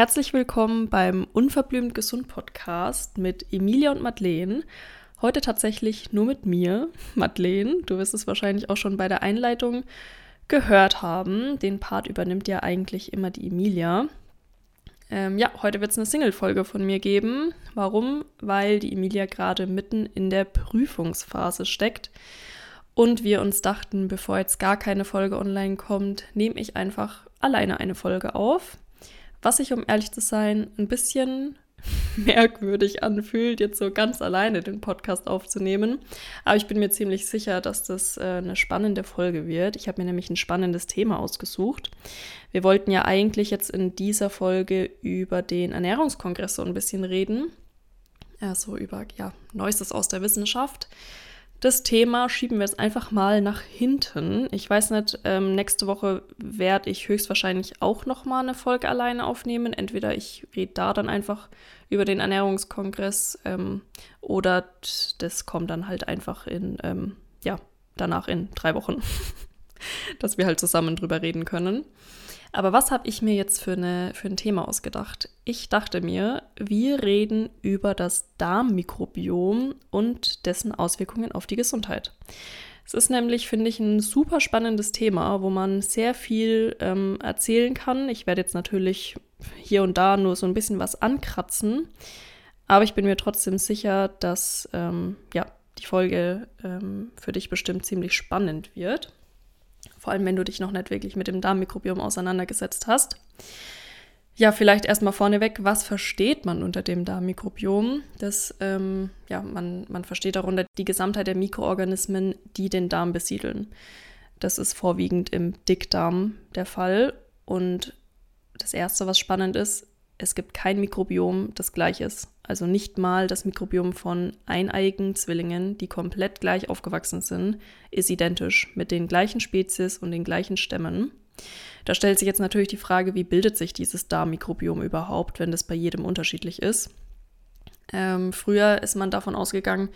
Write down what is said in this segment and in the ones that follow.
Herzlich willkommen beim Unverblümt Gesund Podcast mit Emilia und Madeleine. Heute tatsächlich nur mit mir, Madeleine. Du wirst es wahrscheinlich auch schon bei der Einleitung gehört haben. Den Part übernimmt ja eigentlich immer die Emilia. Ähm, ja, heute wird es eine Single-Folge von mir geben. Warum? Weil die Emilia gerade mitten in der Prüfungsphase steckt. Und wir uns dachten, bevor jetzt gar keine Folge online kommt, nehme ich einfach alleine eine Folge auf was sich, um ehrlich zu sein, ein bisschen merkwürdig anfühlt, jetzt so ganz alleine den Podcast aufzunehmen. Aber ich bin mir ziemlich sicher, dass das äh, eine spannende Folge wird. Ich habe mir nämlich ein spannendes Thema ausgesucht. Wir wollten ja eigentlich jetzt in dieser Folge über den Ernährungskongress so ein bisschen reden. Also über ja, Neuestes aus der Wissenschaft. Das Thema schieben wir jetzt einfach mal nach hinten. Ich weiß nicht, ähm, nächste Woche werde ich höchstwahrscheinlich auch noch mal eine Folge alleine aufnehmen. Entweder ich rede da dann einfach über den Ernährungskongress ähm, oder das kommt dann halt einfach in, ähm, ja, danach in drei Wochen, dass wir halt zusammen drüber reden können. Aber was habe ich mir jetzt für, eine, für ein Thema ausgedacht? Ich dachte mir, wir reden über das Darmmikrobiom und dessen Auswirkungen auf die Gesundheit. Es ist nämlich, finde ich, ein super spannendes Thema, wo man sehr viel ähm, erzählen kann. Ich werde jetzt natürlich hier und da nur so ein bisschen was ankratzen, aber ich bin mir trotzdem sicher, dass ähm, ja, die Folge ähm, für dich bestimmt ziemlich spannend wird. Vor allem, wenn du dich noch nicht wirklich mit dem Darmmikrobiom auseinandergesetzt hast. Ja, vielleicht erstmal vorneweg, was versteht man unter dem Darmmikrobiom? Das, ähm, ja, man, man versteht darunter die Gesamtheit der Mikroorganismen, die den Darm besiedeln. Das ist vorwiegend im Dickdarm der Fall. Und das Erste, was spannend ist, es gibt kein Mikrobiom, das gleich ist. Also nicht mal das Mikrobiom von eineiigen Zwillingen, die komplett gleich aufgewachsen sind, ist identisch mit den gleichen Spezies und den gleichen Stämmen. Da stellt sich jetzt natürlich die Frage, wie bildet sich dieses Darmmikrobiom überhaupt, wenn das bei jedem unterschiedlich ist. Ähm, früher ist man davon ausgegangen,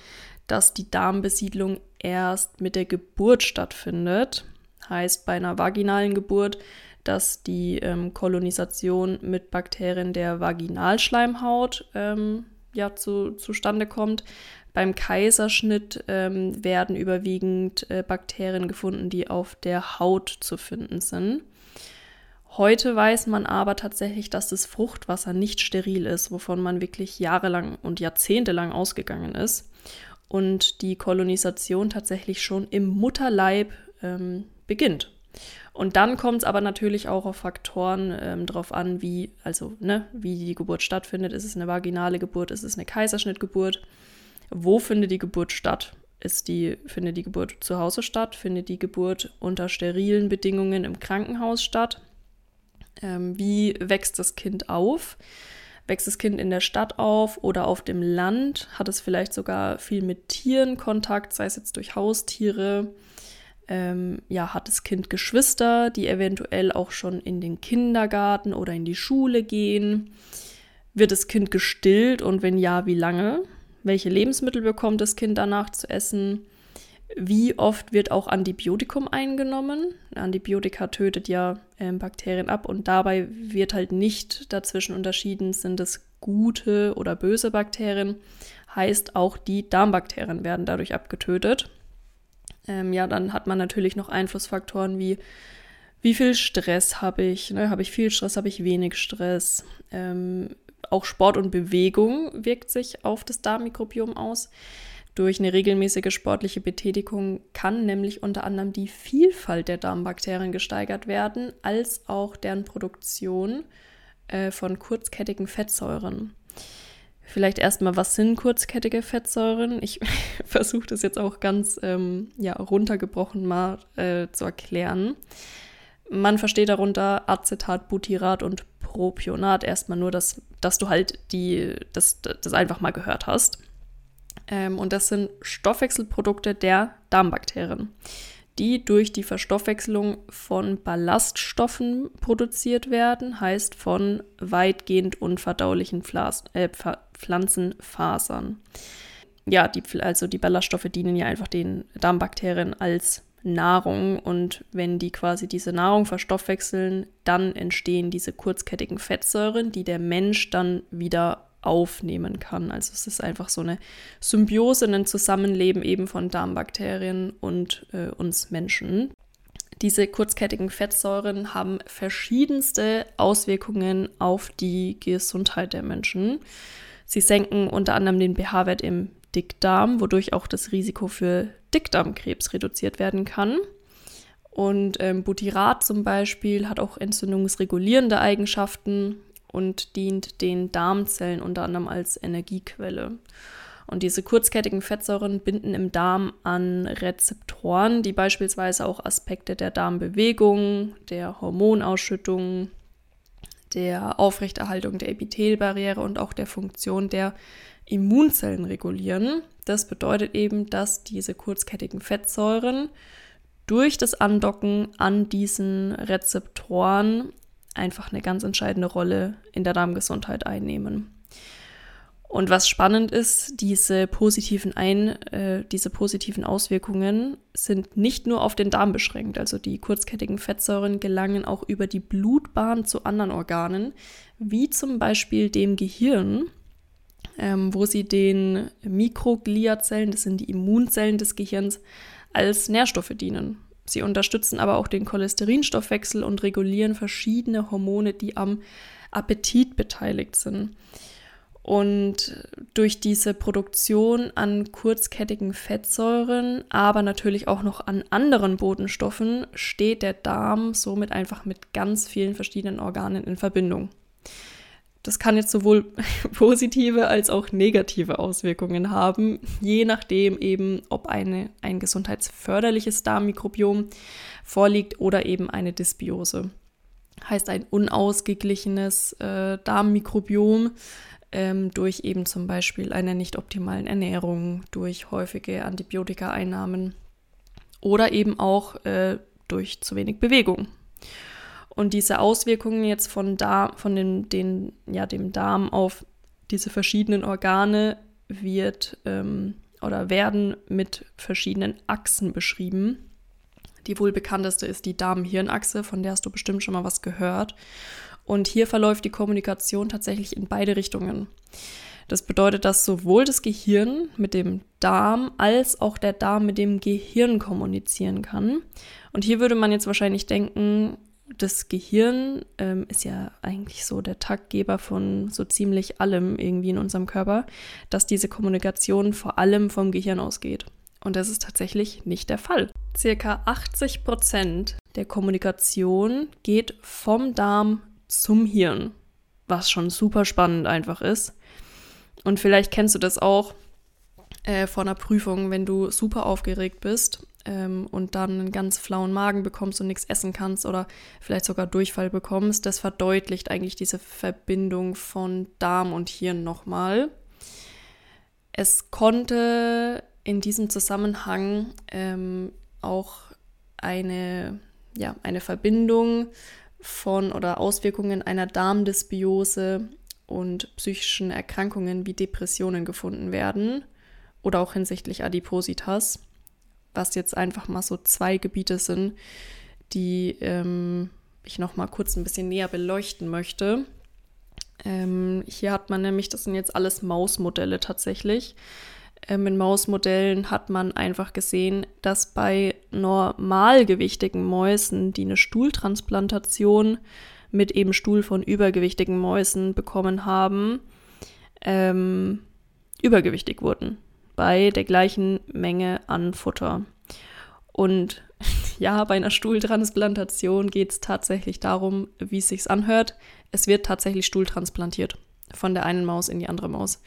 dass die Darmbesiedlung erst mit der Geburt stattfindet. Heißt, bei einer vaginalen Geburt dass die ähm, Kolonisation mit Bakterien der Vaginalschleimhaut ähm, ja, zu, zustande kommt. Beim Kaiserschnitt ähm, werden überwiegend äh, Bakterien gefunden, die auf der Haut zu finden sind. Heute weiß man aber tatsächlich, dass das Fruchtwasser nicht steril ist, wovon man wirklich jahrelang und jahrzehntelang ausgegangen ist. Und die Kolonisation tatsächlich schon im Mutterleib ähm, beginnt. Und dann kommt es aber natürlich auch auf Faktoren ähm, drauf an, wie, also, ne, wie die Geburt stattfindet. Ist es eine vaginale Geburt? Ist es eine Kaiserschnittgeburt? Wo findet die Geburt statt? Ist die, findet die Geburt zu Hause statt? Findet die Geburt unter sterilen Bedingungen im Krankenhaus statt? Ähm, wie wächst das Kind auf? Wächst das Kind in der Stadt auf oder auf dem Land? Hat es vielleicht sogar viel mit Tieren Kontakt, sei es jetzt durch Haustiere? Ähm, ja, hat das Kind Geschwister, die eventuell auch schon in den Kindergarten oder in die Schule gehen? Wird das Kind gestillt und wenn ja, wie lange? Welche Lebensmittel bekommt das Kind danach zu essen? Wie oft wird auch Antibiotikum eingenommen? Antibiotika tötet ja äh, Bakterien ab und dabei wird halt nicht dazwischen unterschieden, sind es gute oder böse Bakterien. Heißt, auch die Darmbakterien werden dadurch abgetötet ähm, ja, dann hat man natürlich noch Einflussfaktoren wie, wie viel Stress habe ich, ne? habe ich viel Stress, habe ich wenig Stress. Ähm, auch Sport und Bewegung wirkt sich auf das Darmmikrobiom aus. Durch eine regelmäßige sportliche Betätigung kann nämlich unter anderem die Vielfalt der Darmbakterien gesteigert werden, als auch deren Produktion äh, von kurzkettigen Fettsäuren. Vielleicht erstmal, was sind kurzkettige Fettsäuren? Ich versuche das jetzt auch ganz ähm, ja, runtergebrochen mal äh, zu erklären. Man versteht darunter Acetat, Butyrat und Propionat erstmal nur, dass, dass du halt die, das, das einfach mal gehört hast. Ähm, und das sind Stoffwechselprodukte der Darmbakterien die durch die Verstoffwechselung von Ballaststoffen produziert werden, heißt von weitgehend unverdaulichen Pflas äh, Pflanzenfasern. Ja, die, also die Ballaststoffe dienen ja einfach den Darmbakterien als Nahrung und wenn die quasi diese Nahrung verstoffwechseln, dann entstehen diese kurzkettigen Fettsäuren, die der Mensch dann wieder aufnehmen kann. Also es ist einfach so eine Symbiose, ein Zusammenleben eben von Darmbakterien und äh, uns Menschen. Diese kurzkettigen Fettsäuren haben verschiedenste Auswirkungen auf die Gesundheit der Menschen. Sie senken unter anderem den pH-Wert im Dickdarm, wodurch auch das Risiko für Dickdarmkrebs reduziert werden kann. Und ähm, Butyrat zum Beispiel hat auch entzündungsregulierende Eigenschaften und dient den Darmzellen unter anderem als Energiequelle. Und diese kurzkettigen Fettsäuren binden im Darm an Rezeptoren, die beispielsweise auch Aspekte der Darmbewegung, der Hormonausschüttung, der Aufrechterhaltung der Epithelbarriere und auch der Funktion der Immunzellen regulieren. Das bedeutet eben, dass diese kurzkettigen Fettsäuren durch das Andocken an diesen Rezeptoren einfach eine ganz entscheidende Rolle in der Darmgesundheit einnehmen. Und was spannend ist, diese positiven, Ein, äh, diese positiven Auswirkungen sind nicht nur auf den Darm beschränkt. Also die kurzkettigen Fettsäuren gelangen auch über die Blutbahn zu anderen Organen, wie zum Beispiel dem Gehirn, ähm, wo sie den Mikrogliazellen, das sind die Immunzellen des Gehirns, als Nährstoffe dienen. Sie unterstützen aber auch den Cholesterinstoffwechsel und regulieren verschiedene Hormone, die am Appetit beteiligt sind. Und durch diese Produktion an kurzkettigen Fettsäuren, aber natürlich auch noch an anderen Botenstoffen, steht der Darm somit einfach mit ganz vielen verschiedenen Organen in Verbindung. Das kann jetzt sowohl positive als auch negative Auswirkungen haben, je nachdem eben, ob eine, ein gesundheitsförderliches Darmmikrobiom vorliegt oder eben eine Dysbiose. Heißt ein unausgeglichenes äh, Darmmikrobiom ähm, durch eben zum Beispiel eine nicht optimalen Ernährung, durch häufige Antibiotikaeinnahmen oder eben auch äh, durch zu wenig Bewegung. Und diese Auswirkungen jetzt von, Darm, von den, den, ja, dem Darm auf diese verschiedenen Organe wird ähm, oder werden mit verschiedenen Achsen beschrieben. Die wohl bekannteste ist die Darm-Hirn-Achse, von der hast du bestimmt schon mal was gehört. Und hier verläuft die Kommunikation tatsächlich in beide Richtungen. Das bedeutet, dass sowohl das Gehirn mit dem Darm als auch der Darm mit dem Gehirn kommunizieren kann. Und hier würde man jetzt wahrscheinlich denken, das Gehirn ähm, ist ja eigentlich so der Taktgeber von so ziemlich allem irgendwie in unserem Körper, dass diese Kommunikation vor allem vom Gehirn ausgeht. Und das ist tatsächlich nicht der Fall. Circa 80 Prozent der Kommunikation geht vom Darm zum Hirn, was schon super spannend einfach ist. Und vielleicht kennst du das auch äh, vor einer Prüfung, wenn du super aufgeregt bist ähm, und dann einen ganz flauen Magen bekommst und nichts essen kannst oder vielleicht sogar Durchfall bekommst. Das verdeutlicht eigentlich diese Verbindung von Darm und Hirn nochmal. Es konnte in diesem Zusammenhang ähm, auch eine, ja, eine Verbindung von oder Auswirkungen einer Darmdysbiose und psychischen Erkrankungen wie Depressionen gefunden werden oder auch hinsichtlich Adipositas, was jetzt einfach mal so zwei Gebiete sind, die ähm, ich noch mal kurz ein bisschen näher beleuchten möchte. Ähm, hier hat man nämlich, das sind jetzt alles Mausmodelle tatsächlich, ähm, in Mausmodellen hat man einfach gesehen, dass bei normalgewichtigen Mäusen, die eine Stuhltransplantation mit eben Stuhl von übergewichtigen Mäusen bekommen haben, ähm, übergewichtig wurden bei der gleichen Menge an Futter. Und ja, bei einer Stuhltransplantation geht es tatsächlich darum, wie es sich anhört. Es wird tatsächlich Stuhl transplantiert von der einen Maus in die andere Maus.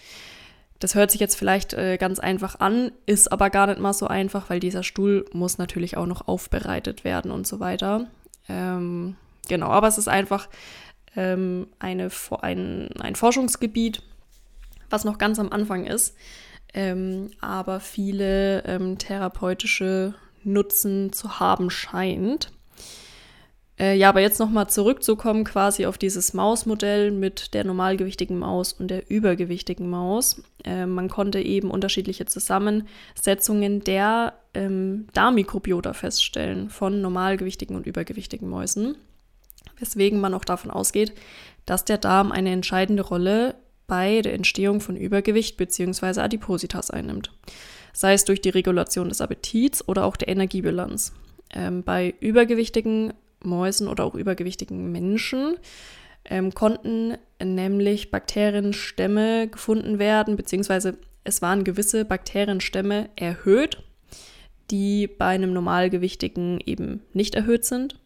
Das hört sich jetzt vielleicht äh, ganz einfach an, ist aber gar nicht mal so einfach, weil dieser Stuhl muss natürlich auch noch aufbereitet werden und so weiter. Ähm, genau, aber es ist einfach ähm, eine, ein, ein Forschungsgebiet, was noch ganz am Anfang ist, ähm, aber viele ähm, therapeutische Nutzen zu haben scheint. Äh, ja, aber jetzt nochmal zurückzukommen quasi auf dieses Mausmodell mit der normalgewichtigen Maus und der übergewichtigen Maus. Äh, man konnte eben unterschiedliche Zusammensetzungen der ähm, Darmmikrobiota feststellen von normalgewichtigen und übergewichtigen Mäusen, weswegen man auch davon ausgeht, dass der Darm eine entscheidende Rolle bei der Entstehung von Übergewicht bzw. Adipositas einnimmt, sei es durch die Regulation des Appetits oder auch der Energiebilanz. Ähm, bei übergewichtigen Mäusen oder auch übergewichtigen Menschen ähm, konnten nämlich Bakterienstämme gefunden werden, beziehungsweise es waren gewisse Bakterienstämme erhöht, die bei einem normalgewichtigen eben nicht erhöht sind.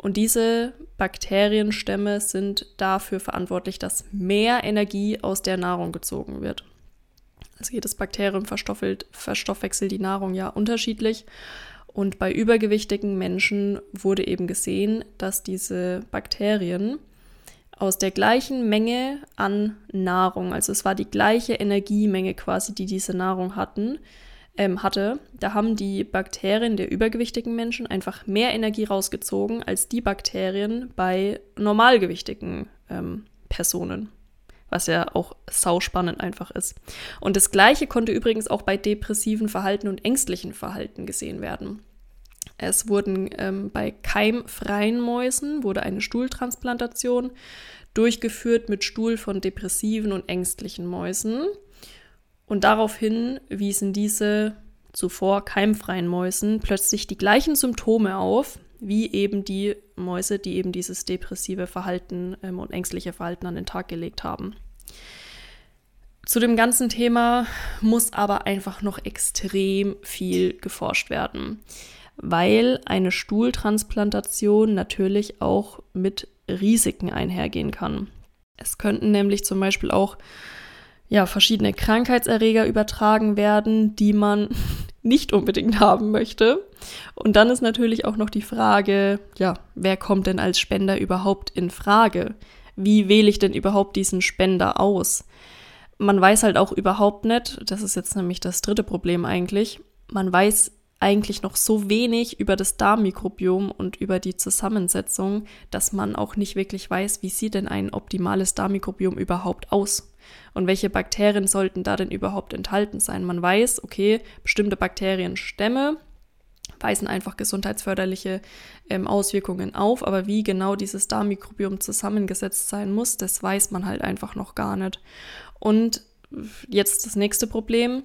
Und diese Bakterienstämme sind dafür verantwortlich, dass mehr Energie aus der Nahrung gezogen wird. Also jedes Bakterium verstoffwechselt die Nahrung ja unterschiedlich. Und bei übergewichtigen Menschen wurde eben gesehen, dass diese Bakterien aus der gleichen Menge an Nahrung, also es war die gleiche Energiemenge quasi, die diese Nahrung hatten, ähm, hatte, da haben die Bakterien der übergewichtigen Menschen einfach mehr Energie rausgezogen als die Bakterien bei normalgewichtigen ähm, Personen was ja auch sauspannend einfach ist. Und das Gleiche konnte übrigens auch bei depressiven Verhalten und ängstlichen Verhalten gesehen werden. Es wurden ähm, bei keimfreien Mäusen wurde eine Stuhltransplantation durchgeführt mit Stuhl von depressiven und ängstlichen Mäusen. Und daraufhin wiesen diese zuvor keimfreien Mäusen plötzlich die gleichen Symptome auf, wie eben die Mäuse, die eben dieses depressive Verhalten ähm, und ängstliche Verhalten an den Tag gelegt haben. Zu dem ganzen Thema muss aber einfach noch extrem viel geforscht werden, weil eine Stuhltransplantation natürlich auch mit Risiken einhergehen kann. Es könnten nämlich zum Beispiel auch ja, verschiedene Krankheitserreger übertragen werden, die man nicht unbedingt haben möchte. Und dann ist natürlich auch noch die Frage, ja, wer kommt denn als Spender überhaupt in Frage? Wie wähle ich denn überhaupt diesen Spender aus? Man weiß halt auch überhaupt nicht, das ist jetzt nämlich das dritte Problem eigentlich, man weiß eigentlich noch so wenig über das Darmmikrobiom und über die Zusammensetzung, dass man auch nicht wirklich weiß, wie sieht denn ein optimales Darmmikrobiom überhaupt aus? Und welche Bakterien sollten da denn überhaupt enthalten sein? Man weiß, okay, bestimmte Bakterienstämme weisen einfach gesundheitsförderliche ähm, Auswirkungen auf, aber wie genau dieses Darmmikrobiom zusammengesetzt sein muss, das weiß man halt einfach noch gar nicht. Und jetzt das nächste Problem.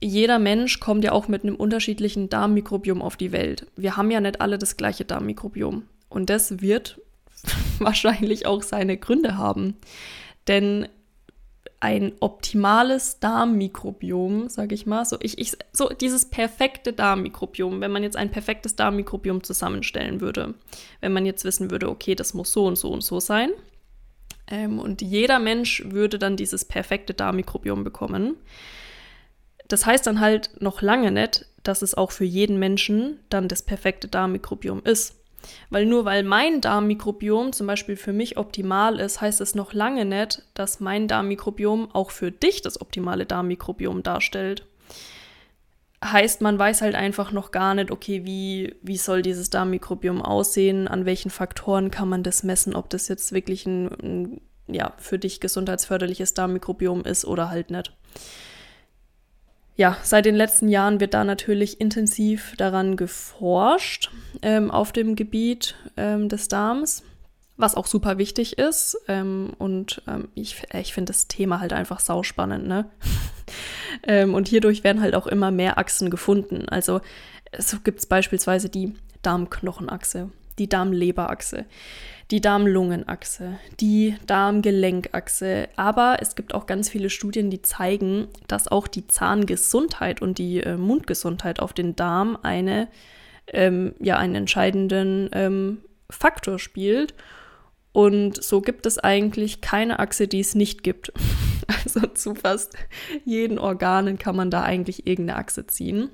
Jeder Mensch kommt ja auch mit einem unterschiedlichen Darmmikrobiom auf die Welt. Wir haben ja nicht alle das gleiche Darmmikrobiom. Und das wird wahrscheinlich auch seine Gründe haben. Denn ein optimales Darmmikrobiom, sage ich mal. So, ich, ich, so dieses perfekte Darmmikrobiom, wenn man jetzt ein perfektes Darmmikrobiom zusammenstellen würde, wenn man jetzt wissen würde, okay, das muss so und so und so sein. Ähm, und jeder Mensch würde dann dieses perfekte Darmmikrobiom bekommen. Das heißt dann halt noch lange nicht, dass es auch für jeden Menschen dann das perfekte Darmmikrobiom ist. Weil nur weil mein Darmmikrobiom zum Beispiel für mich optimal ist, heißt es noch lange nicht, dass mein Darmmikrobiom auch für dich das optimale Darmmikrobiom darstellt. Heißt, man weiß halt einfach noch gar nicht, okay, wie, wie soll dieses Darmmikrobiom aussehen, an welchen Faktoren kann man das messen, ob das jetzt wirklich ein, ein ja, für dich gesundheitsförderliches Darmmikrobiom ist oder halt nicht ja, seit den letzten Jahren wird da natürlich intensiv daran geforscht ähm, auf dem Gebiet ähm, des Darms, was auch super wichtig ist. Ähm, und ähm, ich, ich finde das Thema halt einfach sauspannend, ne? Ähm, und hierdurch werden halt auch immer mehr Achsen gefunden. Also so gibt es beispielsweise die Darmknochenachse, die Darmleberachse die Darm-Lungen-Achse, die Darm-Gelenkachse. Aber es gibt auch ganz viele Studien, die zeigen, dass auch die Zahngesundheit und die äh, Mundgesundheit auf den Darm eine, ähm, ja, einen entscheidenden ähm, Faktor spielt. Und so gibt es eigentlich keine Achse, die es nicht gibt. Also zu fast jeden Organen kann man da eigentlich irgendeine Achse ziehen.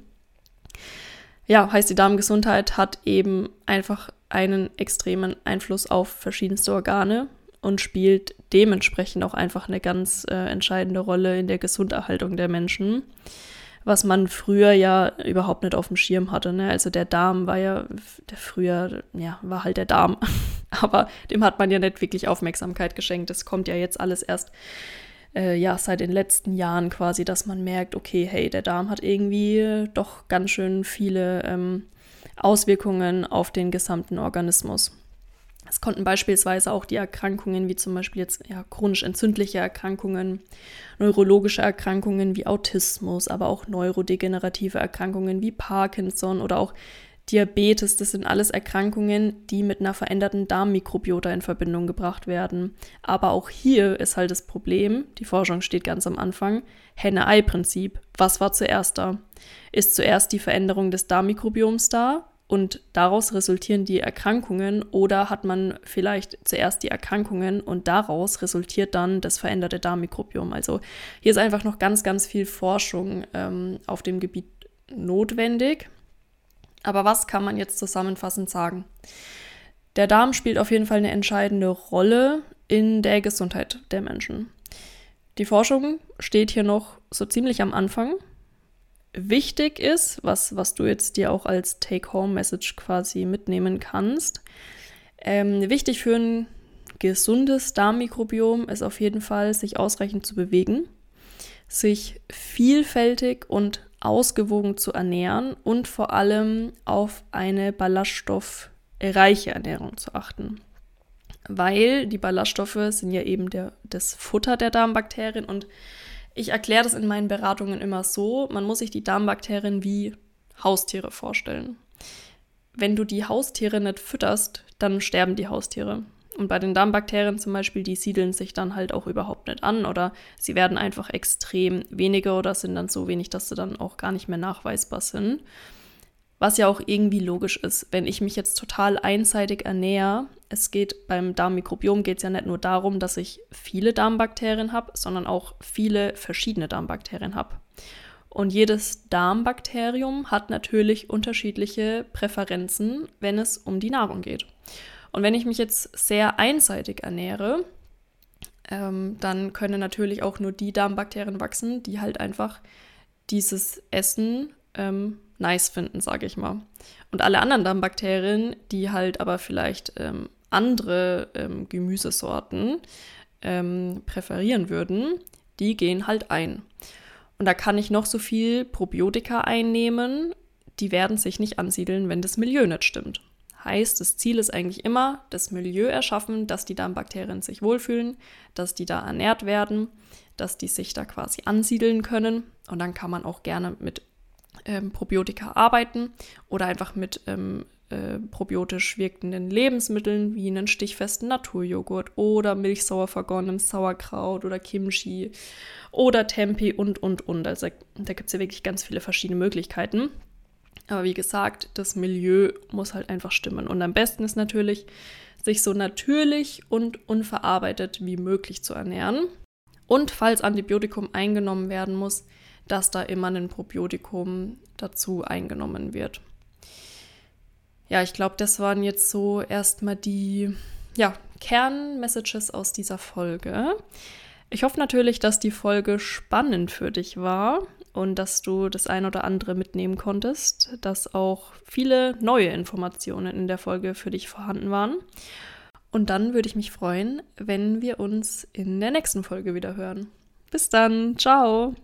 Ja, heißt, die Darmgesundheit hat eben einfach einen extremen Einfluss auf verschiedenste Organe und spielt dementsprechend auch einfach eine ganz äh, entscheidende Rolle in der Gesunderhaltung der Menschen, was man früher ja überhaupt nicht auf dem Schirm hatte. Ne? Also der Darm war ja, der früher, ja, war halt der Darm. Aber dem hat man ja nicht wirklich Aufmerksamkeit geschenkt. Das kommt ja jetzt alles erst, äh, ja, seit den letzten Jahren quasi, dass man merkt, okay, hey, der Darm hat irgendwie doch ganz schön viele ähm, Auswirkungen auf den gesamten Organismus. Es konnten beispielsweise auch die Erkrankungen wie zum Beispiel jetzt ja, chronisch entzündliche Erkrankungen, neurologische Erkrankungen wie Autismus, aber auch neurodegenerative Erkrankungen wie Parkinson oder auch Diabetes, das sind alles Erkrankungen, die mit einer veränderten Darmmikrobiota in Verbindung gebracht werden. Aber auch hier ist halt das Problem, die Forschung steht ganz am Anfang, Henne-Ei-Prinzip. Was war zuerst da? Ist zuerst die Veränderung des Darmmikrobioms da und daraus resultieren die Erkrankungen oder hat man vielleicht zuerst die Erkrankungen und daraus resultiert dann das veränderte Darmmikrobiom. Also hier ist einfach noch ganz, ganz viel Forschung ähm, auf dem Gebiet notwendig. Aber was kann man jetzt zusammenfassend sagen? Der Darm spielt auf jeden Fall eine entscheidende Rolle in der Gesundheit der Menschen. Die Forschung steht hier noch so ziemlich am Anfang wichtig ist, was, was du jetzt dir auch als Take-Home-Message quasi mitnehmen kannst. Ähm, wichtig für ein gesundes Darmmikrobiom ist auf jeden Fall, sich ausreichend zu bewegen, sich vielfältig und ausgewogen zu ernähren und vor allem auf eine ballaststoffreiche Ernährung zu achten. Weil die Ballaststoffe sind ja eben der, das Futter der Darmbakterien und ich erkläre das in meinen Beratungen immer so, man muss sich die Darmbakterien wie Haustiere vorstellen. Wenn du die Haustiere nicht fütterst, dann sterben die Haustiere. Und bei den Darmbakterien zum Beispiel, die siedeln sich dann halt auch überhaupt nicht an oder sie werden einfach extrem weniger oder sind dann so wenig, dass sie dann auch gar nicht mehr nachweisbar sind. Was ja auch irgendwie logisch ist, wenn ich mich jetzt total einseitig ernähre. Es geht beim Darmmikrobiom geht es ja nicht nur darum, dass ich viele Darmbakterien habe, sondern auch viele verschiedene Darmbakterien habe. Und jedes Darmbakterium hat natürlich unterschiedliche Präferenzen, wenn es um die Nahrung geht. Und wenn ich mich jetzt sehr einseitig ernähre, ähm, dann können natürlich auch nur die Darmbakterien wachsen, die halt einfach dieses Essen ähm, nice finden, sage ich mal. Und alle anderen Darmbakterien, die halt aber vielleicht ähm, andere ähm, Gemüsesorten ähm, präferieren würden, die gehen halt ein. Und da kann ich noch so viel Probiotika einnehmen, die werden sich nicht ansiedeln, wenn das Milieu nicht stimmt. Heißt, das Ziel ist eigentlich immer, das Milieu erschaffen, dass die Darmbakterien sich wohlfühlen, dass die da ernährt werden, dass die sich da quasi ansiedeln können. Und dann kann man auch gerne mit ähm, Probiotika arbeiten oder einfach mit ähm, äh, probiotisch wirkenden Lebensmitteln wie einen stichfesten Naturjoghurt oder milchsauer vergonnenem Sauerkraut oder Kimchi oder Tempe und, und, und. Also da gibt es ja wirklich ganz viele verschiedene Möglichkeiten. Aber wie gesagt, das Milieu muss halt einfach stimmen. Und am besten ist natürlich, sich so natürlich und unverarbeitet wie möglich zu ernähren. Und falls Antibiotikum eingenommen werden muss, dass da immer ein Probiotikum dazu eingenommen wird. Ja, ich glaube, das waren jetzt so erstmal die ja, Kernmessages aus dieser Folge. Ich hoffe natürlich, dass die Folge spannend für dich war und dass du das ein oder andere mitnehmen konntest, dass auch viele neue Informationen in der Folge für dich vorhanden waren. Und dann würde ich mich freuen, wenn wir uns in der nächsten Folge wieder hören. Bis dann, ciao!